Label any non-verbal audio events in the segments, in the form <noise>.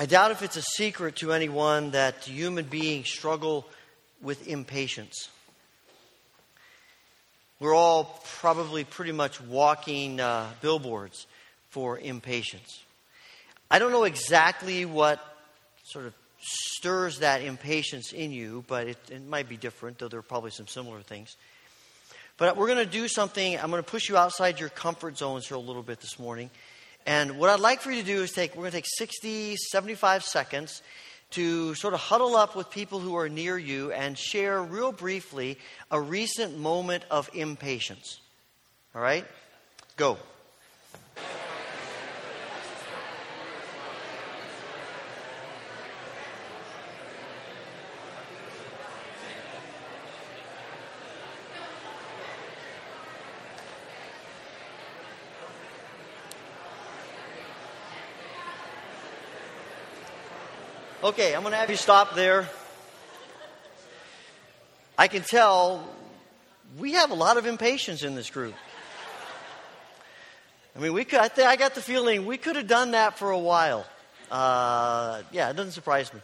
I doubt if it's a secret to anyone that human beings struggle with impatience. We're all probably pretty much walking uh, billboards for impatience. I don't know exactly what sort of stirs that impatience in you, but it, it might be different, though there are probably some similar things. But we're going to do something. I'm going to push you outside your comfort zones here a little bit this morning. And what I'd like for you to do is take, we're going to take 60, 75 seconds to sort of huddle up with people who are near you and share real briefly a recent moment of impatience. All right? Go. Okay, I'm going to have you stop there. I can tell we have a lot of impatience in this group. I mean, we could, I, th- I got the feeling we could have done that for a while. Uh, yeah, it doesn't surprise me.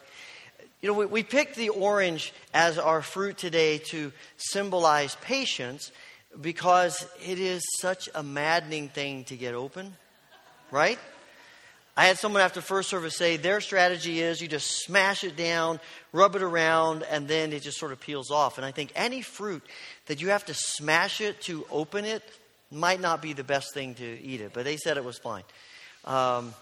You know, we, we picked the orange as our fruit today to symbolize patience because it is such a maddening thing to get open, right? I had someone after first service say their strategy is you just smash it down, rub it around, and then it just sort of peels off. And I think any fruit that you have to smash it to open it might not be the best thing to eat it, but they said it was fine. Um,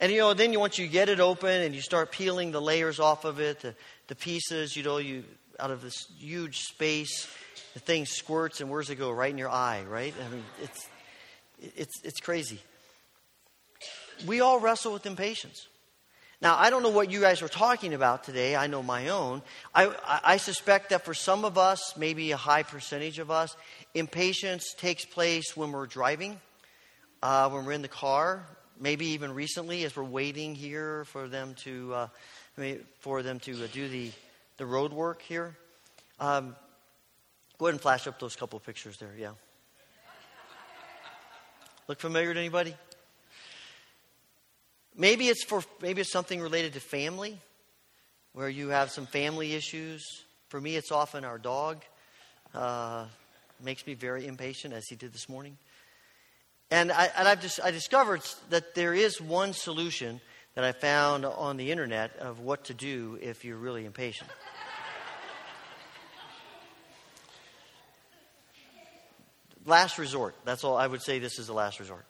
and you know, then once you get it open and you start peeling the layers off of it, the, the pieces, you know, you out of this huge space, the thing squirts, and where's it go? Right in your eye, right? I mean, it's it's it's crazy we all wrestle with impatience. Now, I don't know what you guys are talking about today. I know my own. I, I, suspect that for some of us, maybe a high percentage of us, impatience takes place when we're driving, uh, when we're in the car, maybe even recently as we're waiting here for them to, uh, for them to uh, do the, the road work here. Um, go ahead and flash up those couple pictures there, yeah. Look familiar to anybody? Maybe it's for maybe it's something related to family, where you have some family issues. For me, it's often our dog. Uh, makes me very impatient, as he did this morning. And, I, and I've just I discovered that there is one solution that I found on the internet of what to do if you're really impatient. last resort. That's all I would say. This is the last resort.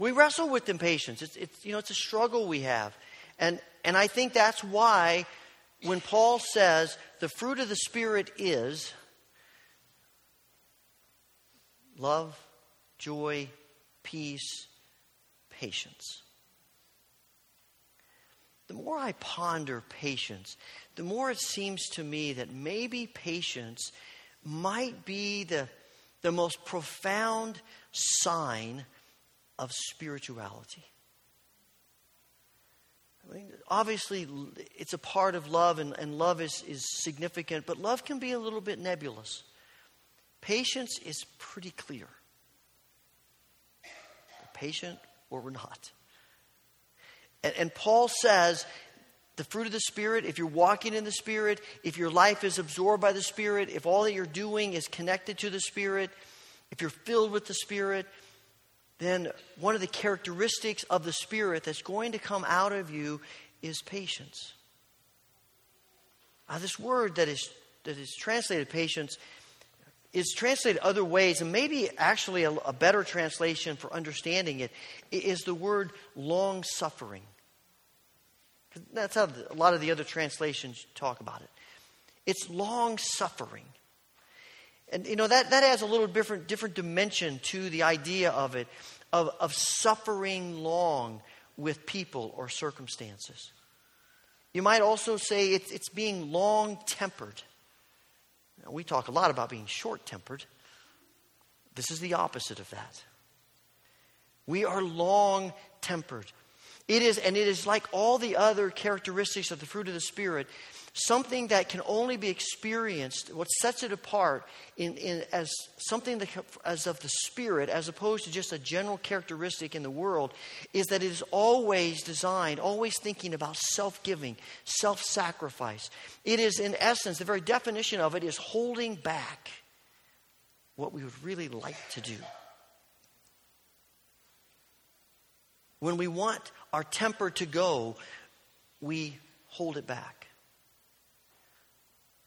We wrestle with impatience. It's, it's, you know, it's a struggle we have. And, and I think that's why when Paul says the fruit of the Spirit is love, joy, peace, patience. The more I ponder patience, the more it seems to me that maybe patience might be the, the most profound sign of spirituality. I mean, obviously, it's a part of love, and, and love is, is significant, but love can be a little bit nebulous. Patience is pretty clear. We're patient or we're not. And, and Paul says the fruit of the Spirit, if you're walking in the Spirit, if your life is absorbed by the Spirit, if all that you're doing is connected to the Spirit, if you're filled with the Spirit, then one of the characteristics of the Spirit that's going to come out of you is patience. Now, this word that is, that is translated patience is translated other ways, and maybe actually a, a better translation for understanding it is the word long suffering. That's how a lot of the other translations talk about it. It's long suffering. And you know that, that adds a little different different dimension to the idea of it, of, of suffering long with people or circumstances. You might also say it's, it's being long tempered. We talk a lot about being short tempered. This is the opposite of that. We are long tempered. It is, and it is like all the other characteristics of the fruit of the Spirit. Something that can only be experienced, what sets it apart in, in, as something that, as of the Spirit, as opposed to just a general characteristic in the world, is that it is always designed, always thinking about self giving, self sacrifice. It is, in essence, the very definition of it is holding back what we would really like to do. When we want our temper to go, we hold it back.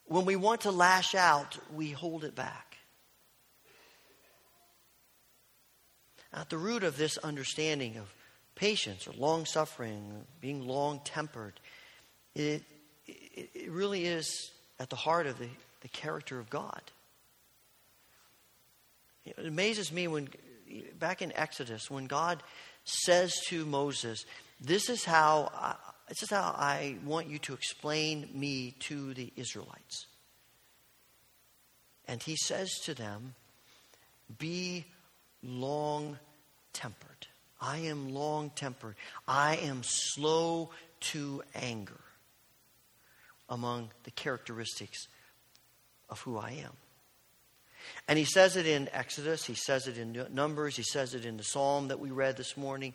When we want to lash out, we hold it back. At the root of this understanding of patience or long suffering, being long tempered, it, it, it, really is at the heart of the, the character of God. It amazes me when, back in Exodus, when God says to Moses, This is how this is how I want you to explain me to the Israelites. And he says to them, Be long tempered. I am long tempered. I am slow to anger among the characteristics of who I am. And he says it in Exodus, he says it in Numbers, he says it in the psalm that we read this morning.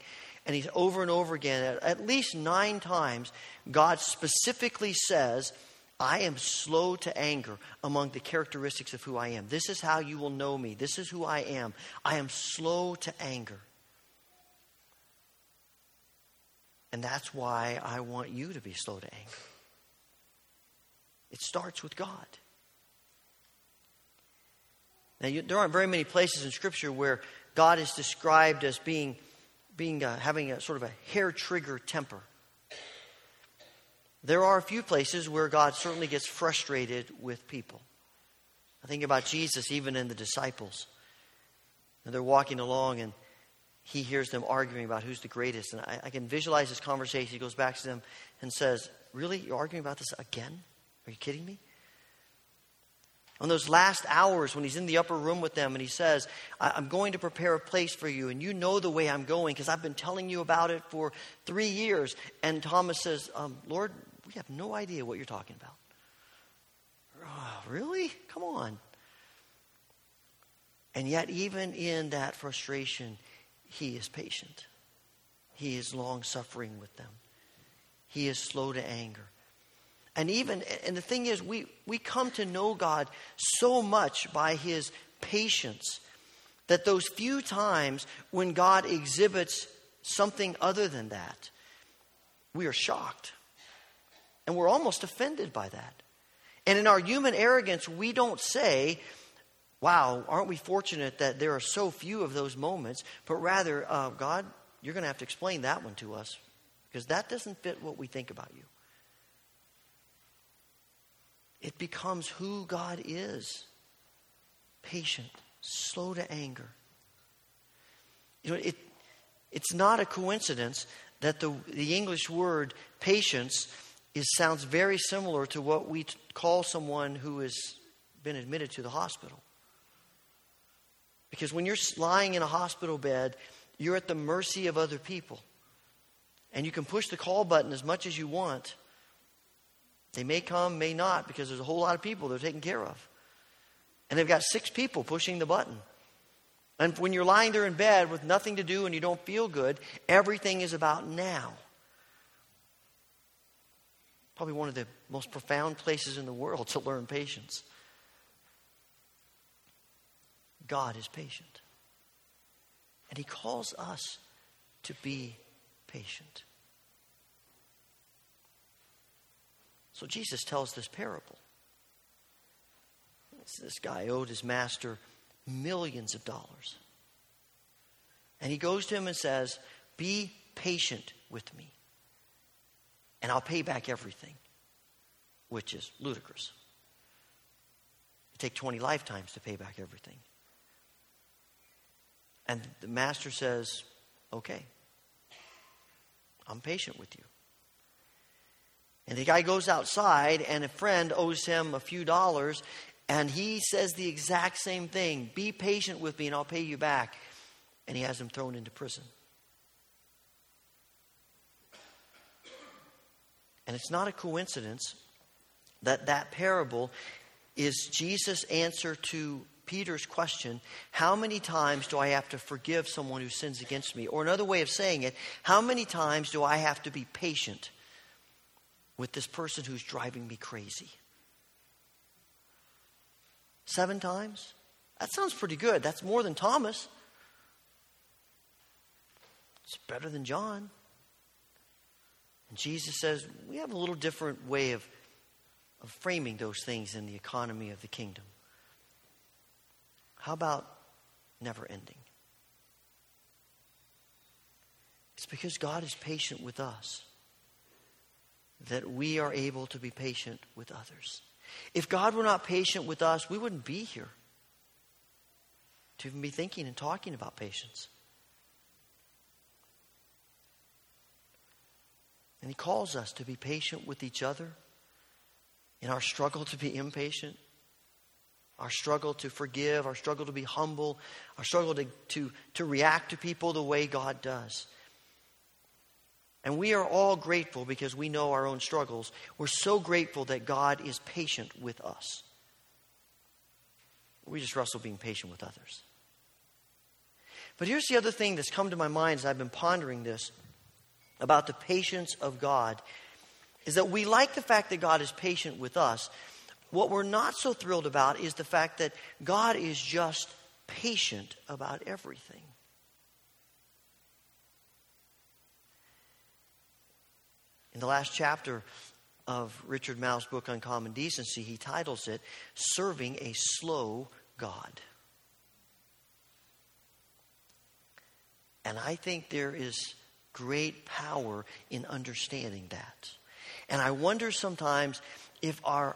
And he's over and over again, at, least nine times, God specifically says, I am slow to anger among the characteristics of who I am. This is how you will know me. This is who I am. I am slow to anger. And that's why I want you to be slow to anger. It starts with God. Now, you, there aren't very many places in Scripture where God is described as being, being having a sort of a hair trigger temper. There are a few places where God certainly gets frustrated with people. I think about Jesus, even in the disciples. And they're walking along, and he hears them arguing about who's the greatest. And I, I can visualize this conversation. He goes back to them and says, Really? You're arguing about this again? Are you kidding me? On those last hours when he's in the upper room with them and he says, I'm going to prepare a place for you, and you know the way I'm going because I've been telling you about it for three years. And Thomas says, um, Lord, we have no idea what you're talking about. Oh, really? Come on. And yet, even in that frustration, he is patient. He is long suffering with them. He is slow to anger. And even, and the thing is, we, we come to know God so much by his patience that those few times when God exhibits something other than that, we are shocked. And we're almost offended by that. And in our human arrogance, we don't say, wow, aren't we fortunate that there are so few of those moments, but rather, uh, God, you're going to have to explain that one to us because that doesn't fit what we think about you. It becomes who God is patient, slow to anger. You know, it, it's not a coincidence that the, the English word patience is, sounds very similar to what we call someone who has been admitted to the hospital. Because when you're lying in a hospital bed, you're at the mercy of other people. And you can push the call button as much as you want, they may come, may not, because there's a whole lot of people they're taking care of. And they've got six people pushing the button. And when you're lying there in bed with nothing to do and you don't feel good, everything is about now. Probably one of the most profound places in the world to learn patience. God is patient. And He calls us to be patient. So Jesus tells this parable. This guy owed his master millions of dollars. And he goes to him and says, Be patient with me, and I'll pay back everything, which is ludicrous. It take 20 lifetimes to pay back everything. And the master says, Okay, I'm patient with you. And the guy goes outside, and a friend owes him a few dollars, and he says the exact same thing Be patient with me, and I'll pay you back. And he has him thrown into prison. And it's not a coincidence that that parable is Jesus' answer to Peter's question How many times do I have to forgive someone who sins against me? Or another way of saying it, how many times do I have to be patient with this person who's driving me crazy? Seven times? That sounds pretty good. That's more than Thomas. It's better than John. And Jesus says we have a little different way of, of framing those things in the economy of the kingdom. How about never ending? It's because God is patient with us that we are able to be patient with others. If God were not patient with us, we wouldn't be here to even be thinking and talking about patience. And He calls us to be patient with each other in our struggle to be impatient, our struggle to forgive, our struggle to be humble, our struggle to, to, to react to people the way God does. And we are all grateful because we know our own struggles. We're so grateful that God is patient with us. We just wrestle being patient with others. But here's the other thing that's come to my mind as I've been pondering this about the patience of God is that we like the fact that God is patient with us. What we're not so thrilled about is the fact that God is just patient about everything. In the last chapter of Richard Mouw's book Uncommon Decency, he titles it Serving a Slow God. And I think there is great power in understanding that. And I wonder sometimes if our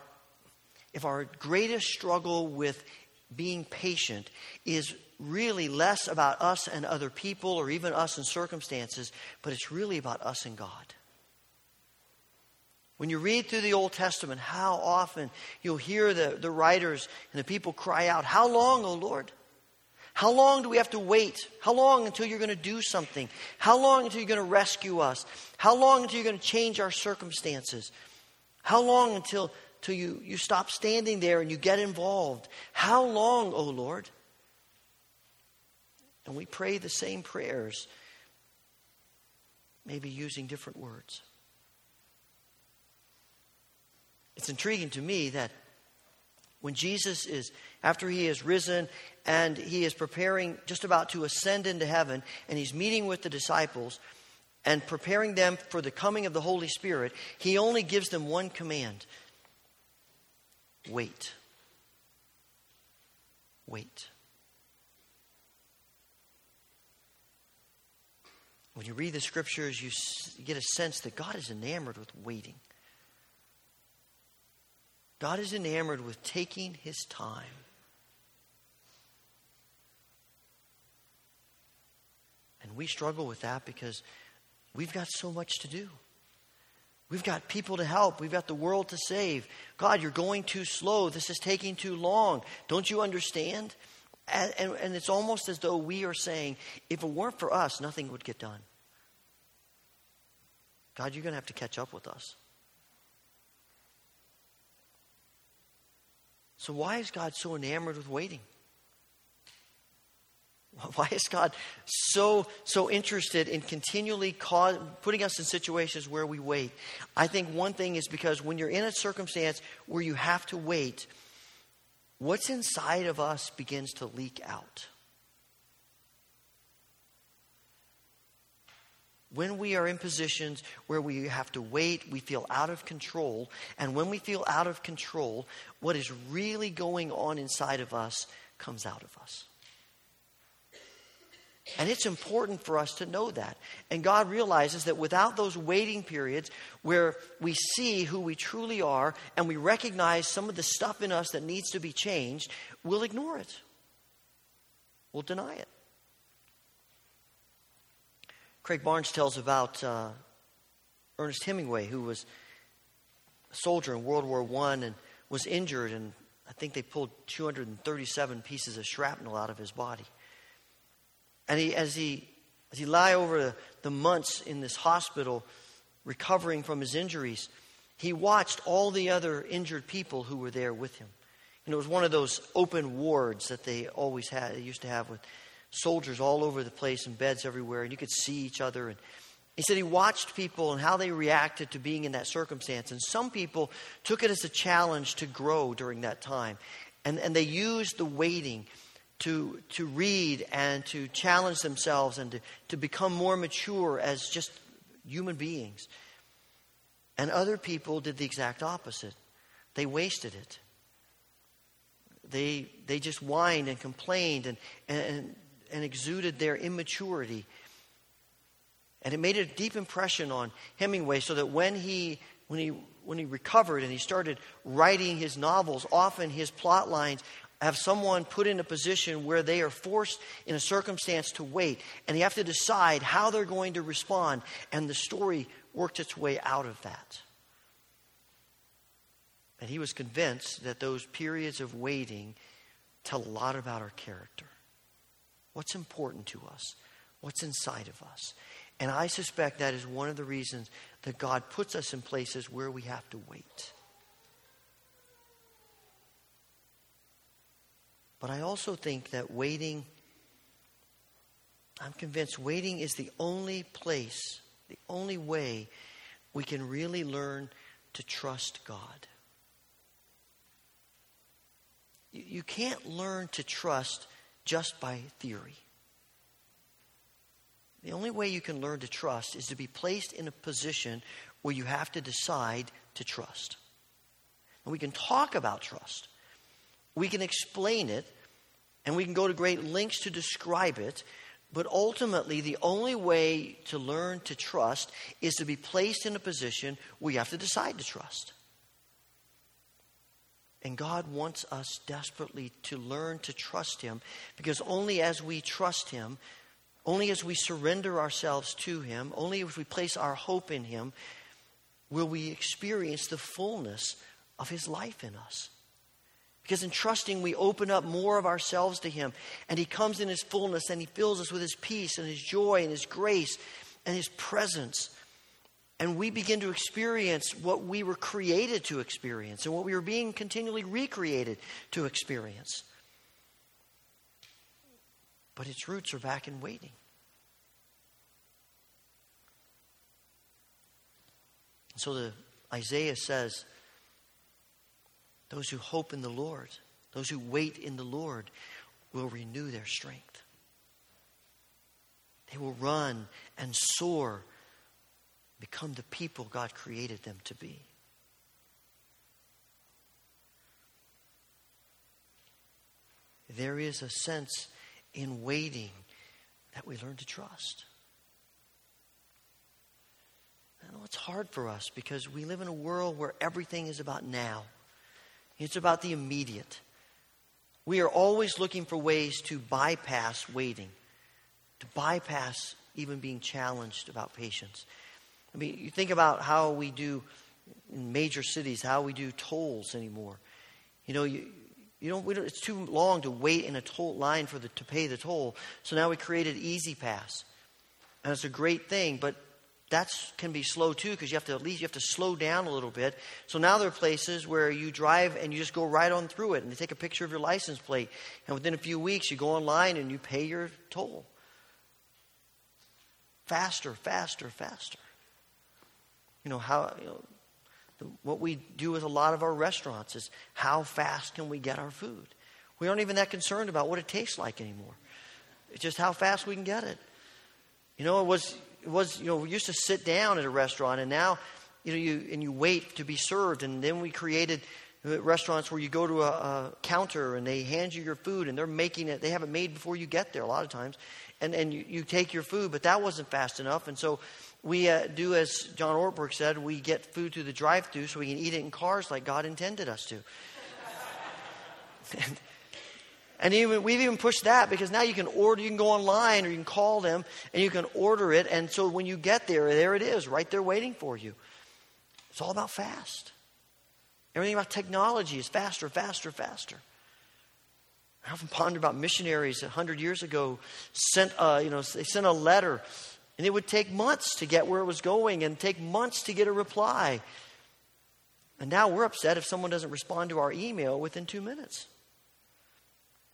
if our greatest struggle with being patient is really less about us and other people or even us and circumstances, but it's really about us and God. When you read through the Old Testament, how often you'll hear the, the writers and the people cry out, How long, O Lord? How long do we have to wait? How long until you're going to do something? How long until you're going to rescue us? How long until you're going to change our circumstances? How long until, until you, you stop standing there and you get involved? How long, O Lord? And we pray the same prayers, maybe using different words. It's intriguing to me that when Jesus is, after he is risen and he is preparing, just about to ascend into heaven, and he's meeting with the disciples and preparing them for the coming of the Holy Spirit, he only gives them one command wait. Wait. When you read the scriptures, you get a sense that God is enamored with waiting. God is enamored with taking his time. And we struggle with that because we've got so much to do. We've got people to help. We've got the world to save. God, you're going too slow. This is taking too long. Don't you understand? And, and, and, it's almost as though we are saying, if it weren't for us, nothing would get done. God, you're going to have to catch up with us. So, why is God so enamored with waiting? <laughs> Why is God so so interested in continually cause, putting us in situations where we wait? I think one thing is because when you're in a circumstance where you have to wait, what's inside of us begins to leak out. When we are in positions where we have to wait, we feel out of control. And when we feel out of control, what is really going on inside of us comes out of us. And it's important for us to know that. And God realizes that without those waiting periods where we see who we truly are and we recognize some of the stuff in us that needs to be changed, we'll ignore it. We'll deny it. Craig Barnes tells about uh, Ernest Hemingway, who was a soldier in World War I and was injured, and I think they pulled 237 pieces of shrapnel out of his body. And he, as he as he lay over the, months in this hospital recovering from his injuries, he watched all the other injured people who were there with him. And it was one of those open wards that they always had, they used to have with soldiers all over the place and beds everywhere, and you could see each other. And he said he watched people and how they reacted to being in that circumstance. And some people took it as a challenge to grow during that time. And, and they used the waiting to, to read and to challenge themselves and to, to become more mature as just human beings. And other people did the exact opposite. They wasted it. They, they just whined and complained and, and, and exuded their immaturity. And it made a deep impression on Hemingway so that when he, when he, when he recovered and he started writing his novels, often his plot lines have someone put in a position where they are forced in a circumstance to wait and they have to decide how they're going to respond. And the story worked its way out of that. And he was convinced that those periods of waiting tell a lot about our character. What's important to us? What's inside of us? And I suspect that is one of the reasons that God puts us in places where we have to wait. But I also think that waiting, I'm convinced waiting is the only place, the only way we can really learn to trust God. You can't learn to trust just by theory. The only way you can learn to trust is to be placed in a position where you have to decide to trust. And we can talk about trust, we can explain it, and we can go to great lengths to describe it. But ultimately, the only way to learn to trust is to be placed in a position where you have to decide to trust. And God wants us desperately to learn to trust Him because only as we trust Him, only as we surrender ourselves to Him, only if we place our hope in Him, will we experience the fullness of His life in us. Because in trusting, we open up more of ourselves to Him, and He comes in His fullness and He fills us with His peace and His joy and His grace and His presence. And we begin to experience what we were created to experience and what we were being continually recreated to experience. But its roots are back in waiting. So the Isaiah says, those who hope in the Lord, those who wait in the Lord, will renew their strength. They will run and soar become the people God created them to be. There is a sense in waiting that we learn to trust. I know it's hard for us because we live in a world where everything is about now. It's about the immediate. We are always looking for ways to bypass waiting, to bypass even being challenged about patience. I mean, you think about how we do in major cities, how we do tolls anymore. You know, you, you don't, don't, it's too long to wait in a toll line for the, to pay the toll. So now we created E-ZPass, And it's a great thing, but that can be slow too because you have to at least you have to slow down a little bit. So now there are places where you drive and you just go right on through it and they take a picture of your license plate and within a few weeks you go online and you pay your toll. Faster, faster, faster. You know, how, you know, what we do with a lot of our restaurants is how fast can we get our food? We aren't even that concerned about what it tastes like anymore. It's just how fast we can get it. You know, it was, it was, you know, we used to sit down at a restaurant and now, you know, you, and you wait to be served. And then we created uh, restaurants where you go to a, a, counter and they hand you your food and they're making it, they have it made before you get there a lot of times. And, and you, you take your food, but that wasn't fast enough. And so we uh, do as John Ortberg said, we get food through the drive through so we can eat it in cars like God intended us to. and, <laughs> and even, we've even pushed that because now you can order, you can go online or you can call them and you can order it. And so when you get there, there it is, right there waiting for you. It's all about fast. Everything about technology is faster, faster, faster. I often ponder about missionaries 100 years ago sent, uh, you know, they sent a letter and it would take months to get where it was going and take months to get a reply. And now we're upset if someone doesn't respond to our email within two minutes.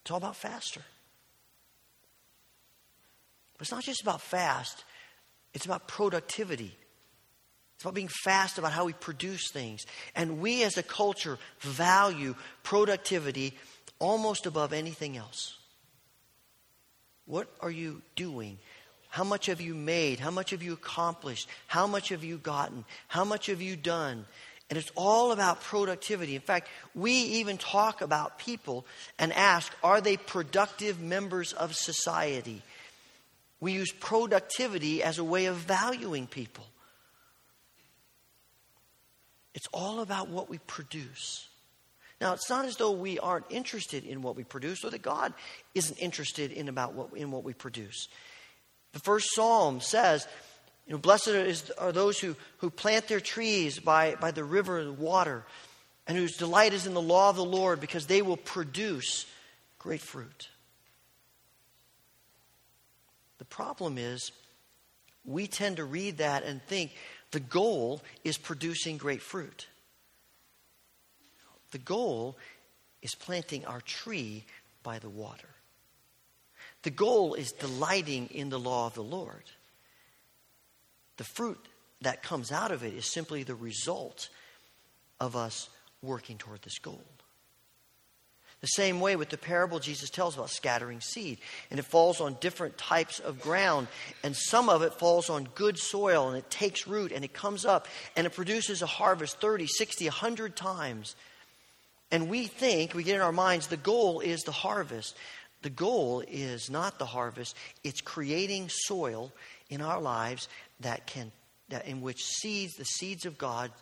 It's all about faster. But it's not just about fast, it's about productivity. It's about being fast about how we produce things. And we as a culture value productivity almost above anything else. What are you doing? How much have you made? How much have you accomplished? How much have you gotten? How much have you done? And it's all about productivity. In fact, we even talk about people and ask, are they productive members of society? We use productivity as a way of valuing people. It's all about what we produce. Now, it's not as though we aren't interested in what we produce or that God isn't interested in, about what, in what we produce. The first psalm says, you know, blessed is, are those who, who plant their trees by, by the river of water and whose delight is in the law of the Lord because they will produce great fruit. The problem is, we tend to read that and think the goal is producing great fruit. The goal is planting our tree by the water. The goal is delighting in the law of the Lord. The fruit that comes out of it is simply the result of us working toward this goal. The same way with the parable Jesus tells about scattering seed. And it falls on different types of ground. And some of it falls on good soil and it takes root and it comes up and it produces a harvest 30, 60, 100 times. And we think, we get in our minds, the goal is the harvest. The goal is not the harvest, it's creating soil in our lives that can, that in which seeds, the seeds of God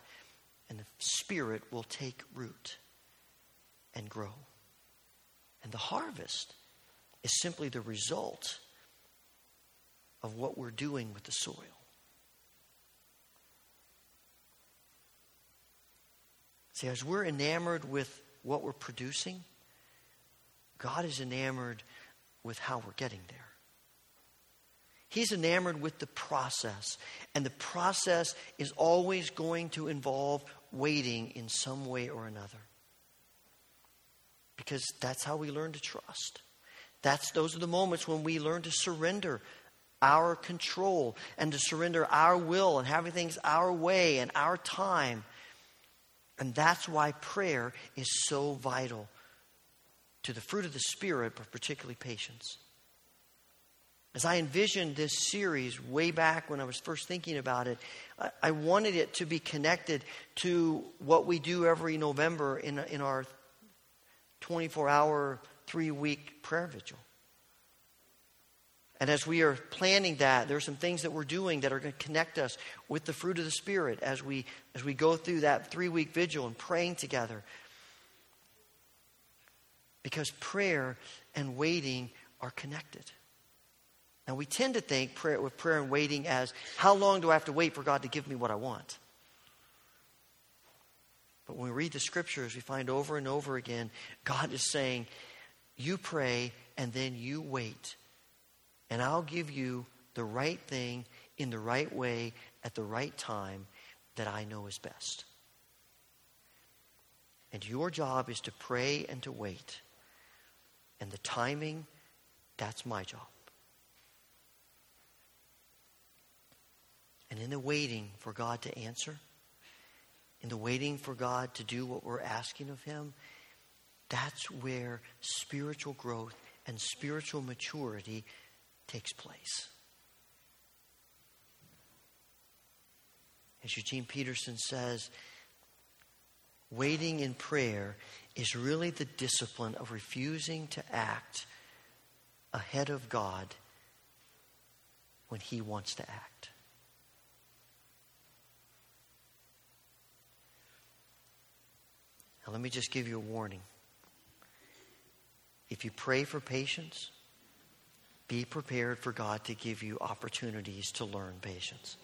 and the Spirit will take root and grow. And the harvest is simply the result of what we're doing with the soil. See, as we're enamored with what we're producing, God is enamored with how we're getting there. He's enamored with the process, and the process is always going to involve waiting in some way or another because that's how we learn to trust. That's those are the moments when we learn to surrender our control and to surrender our will and having things our way and our time. And that's why prayer is so vital to the fruit of the Spirit, but particularly patience. As I envisioned this series way back when I was first thinking about it, I, wanted it to be connected to what we do every November in, in our 24 hour, three week prayer vigil. And as we are planning that, there are some things that we're doing that are going to connect us with the fruit of the Spirit as we, as we go through that three week vigil and praying together. Because prayer and waiting are connected. Now, we tend to think prayer, with prayer and waiting as how long do I have to wait for God to give me what I want? But when we read the scriptures, we find over and over again God is saying, You pray and then you wait, and I'll give you the right thing in the right way at the right time that I know is best. And your job is to pray and to wait. And the timing, that's my job. And in the waiting for God to answer, in the waiting for God to do what we're asking of Him, that's where spiritual growth and spiritual maturity takes place. As Eugene Peterson says, waiting in prayer is really the discipline of refusing to act ahead of God when He wants to act. Now, let me just give you a warning. If you pray for patience, be prepared for God to give you opportunities to learn patience.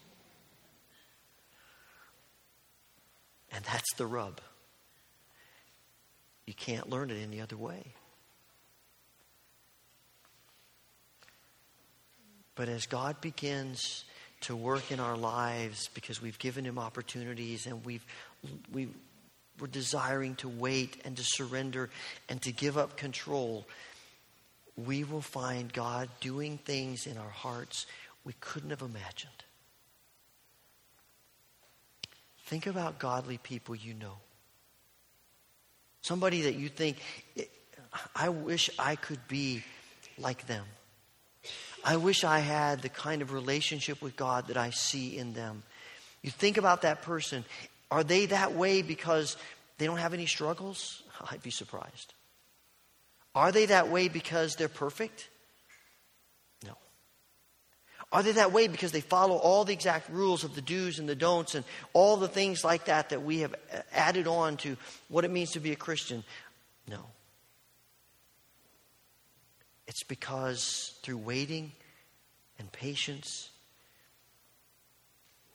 And that's the rub. You can't learn it any other way. But as God begins to work in our lives because we've given him opportunities and we've, we've we're desiring to wait and to surrender and to give up control, we will find God doing things in our hearts we couldn't have imagined. Think about godly people you know. Somebody that you think, I wish I could be like them. I wish I had the kind of relationship with God that I see in them. You think about that person. Are they that way because they don't have any struggles? <laughs> I'd be surprised. Are they that way because they're perfect? Are they that way because they follow all the exact rules of the do's and the don'ts and all the things like that that we have added on to what it means to be a Christian? No. It's because through waiting and patience,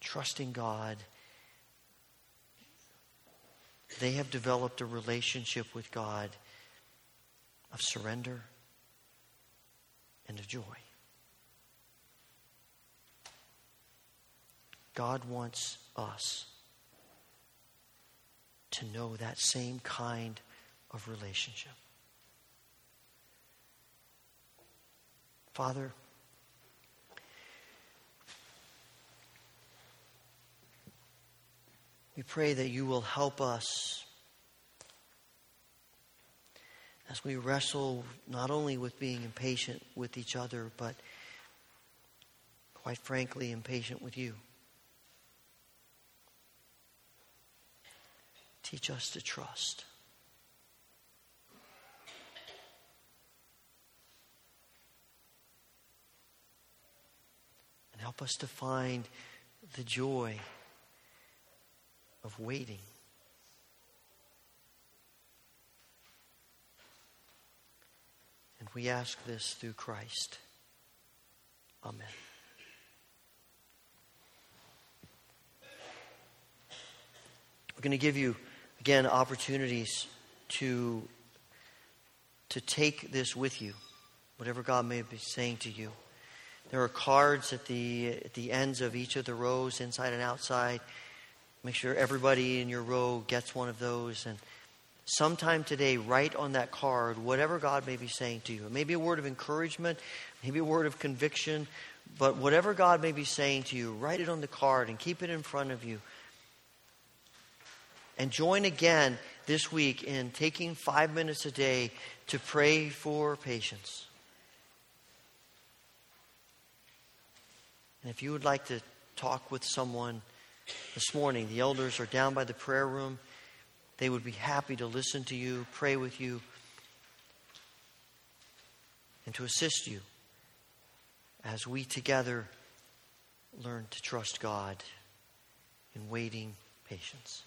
trusting God, they have developed a relationship with God of surrender and of joy. God wants us to know that same kind of relationship. Father, we pray that you will help us as we wrestle not only with being impatient with each other, but quite frankly, impatient with you. Teach us to trust. And help us to find the joy of waiting. And we ask this through Christ. Amen. We're going to give you, again, opportunities to, to take this with you, whatever God may be saying to you. There are cards at the, at the ends of each of the rows, inside and outside. Make sure everybody in your row gets one of those. And sometime today, write on that card whatever God may be saying to you. It may be a word of encouragement, maybe a word of conviction, but whatever God may be saying to you, write it on the card and keep it in front of you. And join again this week in taking five minutes a day to pray for patience. And if you would like to talk with someone this morning, the elders are down by the prayer room. They would be happy to listen to you, pray with you, and to assist you as we together learn to trust God in waiting patience.